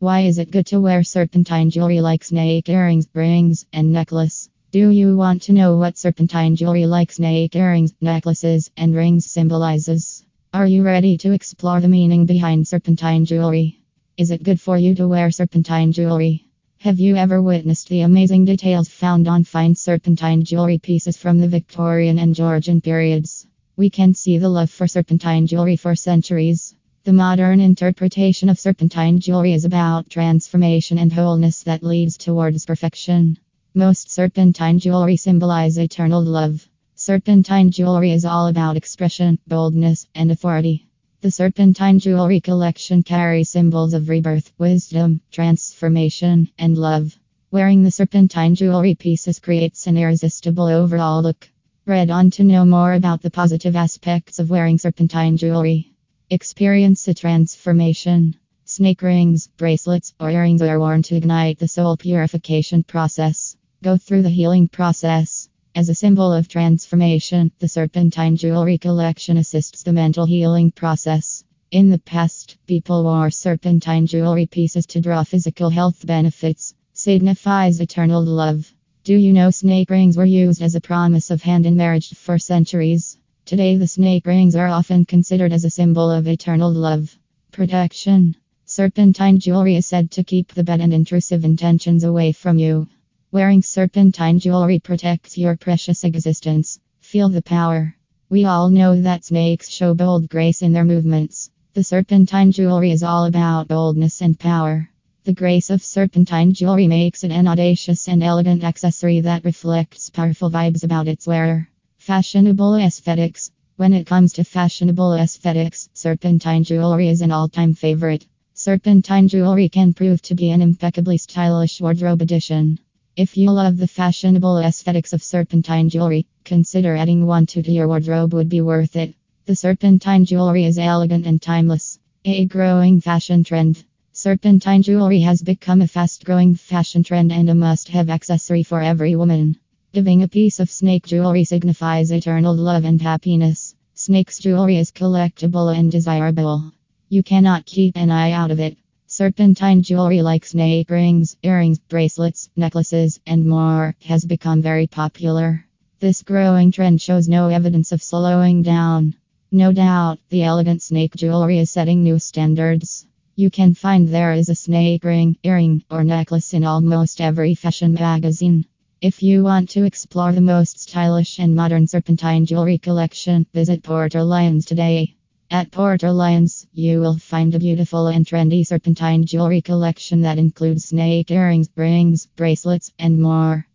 Why is it good to wear serpentine jewelry like snake earrings, rings, and necklace? Do you want to know what serpentine jewelry like snake earrings, necklaces, and rings symbolizes? Are you ready to explore the meaning behind serpentine jewelry? Is it good for you to wear serpentine jewelry? Have you ever witnessed the amazing details found on fine serpentine jewelry pieces from the Victorian and Georgian periods? We can see the love for serpentine jewelry for centuries. The modern interpretation of serpentine jewelry is about transformation and wholeness that leads towards perfection. Most serpentine jewelry symbolize eternal love. Serpentine jewelry is all about expression, boldness, and authority. The Serpentine Jewelry Collection carries symbols of rebirth, wisdom, transformation, and love. Wearing the Serpentine jewelry pieces creates an irresistible overall look. Read on to know more about the positive aspects of wearing Serpentine jewelry. Experience a transformation. Snake rings, bracelets, or earrings are worn to ignite the soul purification process. Go through the healing process. As a symbol of transformation, the Serpentine Jewelry Collection assists the mental healing process. In the past, people wore serpentine jewelry pieces to draw physical health benefits, signifies eternal love. Do you know snake rings were used as a promise of hand in marriage for centuries? Today, the snake rings are often considered as a symbol of eternal love. Protection. Serpentine jewelry is said to keep the bad and intrusive intentions away from you. Wearing serpentine jewelry protects your precious existence. Feel the power. We all know that snakes show bold grace in their movements. The serpentine jewelry is all about boldness and power. The grace of serpentine jewelry makes it an audacious and elegant accessory that reflects powerful vibes about its wearer. Fashionable aesthetics. When it comes to fashionable aesthetics, serpentine jewelry is an all time favorite. Serpentine jewelry can prove to be an impeccably stylish wardrobe addition. If you love the fashionable aesthetics of serpentine jewelry, consider adding one to your wardrobe would be worth it. The serpentine jewelry is elegant and timeless, a growing fashion trend. Serpentine jewelry has become a fast growing fashion trend and a must have accessory for every woman. Giving a piece of snake jewelry signifies eternal love and happiness. Snake's jewelry is collectible and desirable. You cannot keep an eye out of it. Serpentine jewelry like snake rings, earrings, bracelets, necklaces, and more has become very popular. This growing trend shows no evidence of slowing down. No doubt, the elegant snake jewelry is setting new standards. You can find there is a snake ring, earring, or necklace in almost every fashion magazine. If you want to explore the most stylish and modern serpentine jewelry collection, visit Porter Lyons today. At Porter Lyons, you will find a beautiful and trendy serpentine jewelry collection that includes snake earrings, rings, bracelets, and more.